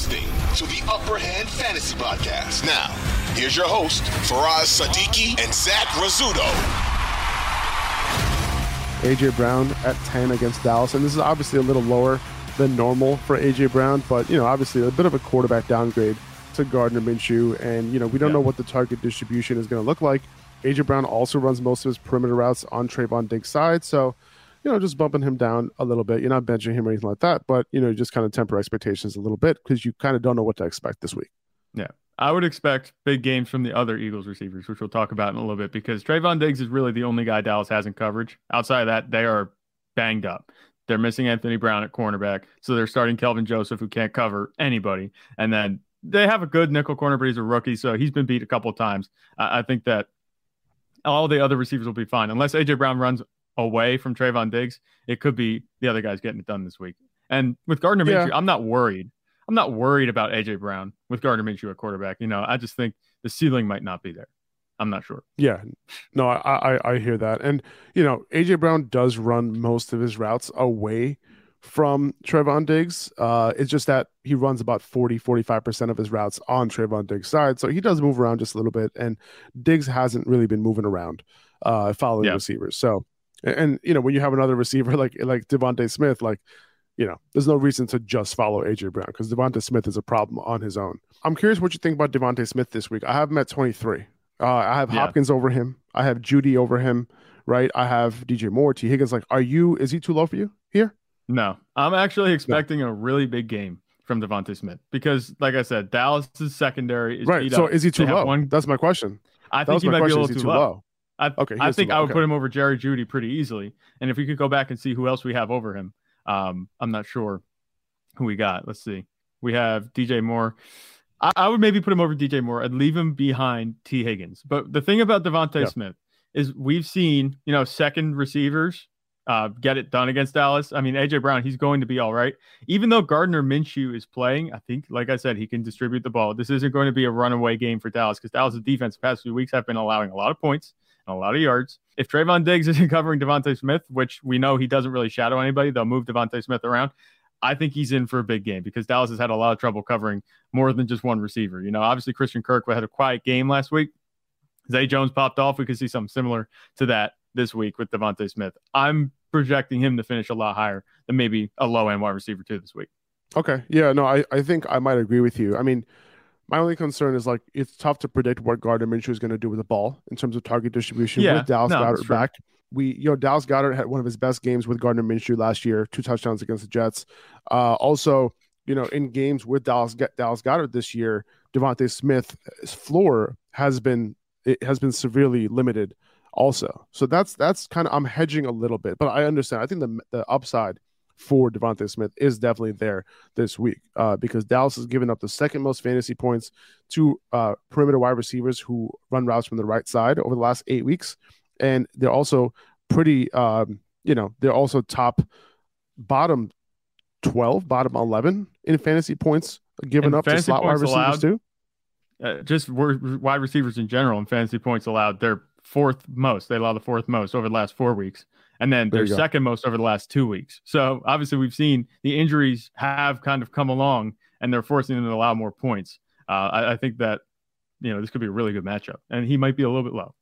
listening to the Upper Hand Fantasy Podcast. Now, here's your host, Faraz Sadiki and Zach Rizzuto. AJ Brown at 10 against Dallas, and this is obviously a little lower than normal for AJ Brown, but you know, obviously a bit of a quarterback downgrade to Gardner Minshew, and you know, we don't yeah. know what the target distribution is going to look like. AJ Brown also runs most of his perimeter routes on Trevon Diggs' side, so you know, just bumping him down a little bit. You're not benching him or anything like that, but you know, just kind of temper expectations a little bit because you kind of don't know what to expect this week. Yeah. I would expect big games from the other Eagles receivers, which we'll talk about in a little bit, because Trevon Diggs is really the only guy Dallas has in coverage. Outside of that, they are banged up. They're missing Anthony Brown at cornerback, so they're starting Kelvin Joseph, who can't cover anybody, and then they have a good nickel corner, but he's a rookie, so he's been beat a couple times. I, I think that all the other receivers will be fine, unless AJ Brown runs away from Trevon Diggs. It could be the other guys getting it done this week. And with Gardner yeah. Minshew, I'm not worried. I'm not worried about AJ Brown with Gardner Minshew at quarterback. You know, I just think the ceiling might not be there. I'm not sure. Yeah, no, I, I, I hear that, and you know, AJ Brown does run most of his routes away from Trevon Diggs. Uh, it's just that he runs about 40, 45% of his routes on Trevon Diggs' side. So he does move around just a little bit. And Diggs hasn't really been moving around uh, following yeah. receivers. So, and, and, you know, when you have another receiver like like DeVonta Smith, like, you know, there's no reason to just follow AJ Brown because DeVonta Smith is a problem on his own. I'm curious what you think about DeVonta Smith this week. I have him at 23. Uh, I have yeah. Hopkins over him. I have Jeudy over him. Right. I have DJ Moore, Tee Higgins. Like, are you? Is he too low for you here? No, I'm actually expecting no. a really big game from DeVonta Smith because, like I said, Dallas's secondary is right. So, up. is he too low? One... That's my question. I that think he might question. be a little too, too low. low. I, okay, I think I would okay. put him over Jerry Jeudy pretty easily. And if we could go back and see who else we have over him, um, I'm not sure who we got. Let's see. We have DJ Moore. I, I, would maybe put him over DJ Moore. I'd leave him behind Tee Higgins. But the thing about DeVonta yeah. Smith is we've seen, you know, second receivers uh, get it done against Dallas. I mean, AJ Brown, he's going to be all right. Even though Gardner Minshew is playing, I think, like I said, he can distribute the ball. This isn't going to be a runaway game for Dallas because Dallas' defense the past few weeks have been allowing a lot of points and a lot of yards. If Trevon Diggs isn't covering DeVonta Smith, which we know he doesn't really shadow anybody, they'll move DeVonta Smith around. I think he's in for a big game because Dallas has had a lot of trouble covering more than just one receiver. You know, obviously Christian Kirk had a quiet game last week. Zay Jones popped off. We could see something similar to that this week with DeVonta Smith. I'm projecting him to finish a lot higher than maybe a low end wide receiver two this week. Okay. Yeah, no, I, I think I might agree with you. I mean, my only concern is like it's tough to predict what Gardner Minshew is going to do with the ball in terms of target distribution yeah, with Dallas no, Goedert back. We, you know, Dallas Goedert had one of his best games with Gardner Minshew last year, two touchdowns against the Jets. Uh, also, you know, in games with Dallas Dallas Goedert this year, DeVonta Smith's floor has been it has been severely limited also. So that's that's kind of I'm hedging a little bit, but I understand. I think the the upside for DeVonta Smith is definitely there this week uh, because Dallas has given up the second most fantasy points to uh, perimeter wide receivers who run routes from the right side over the last eight weeks, and they're also pretty, um, you know, they're also top bottom twelve, bottom eleven in fantasy points given and up to slot wide receivers allowed, too. Uh, just wide receivers in general and fantasy points allowed. They're fourth most. They allow the fourth most over the last four weeks, and then they're second most over the last two weeks. So obviously, we've seen the injuries have kind of come along, and they're forcing them to allow more points. Uh, I, I think that you know this could be a really good matchup, and he might be a little bit low.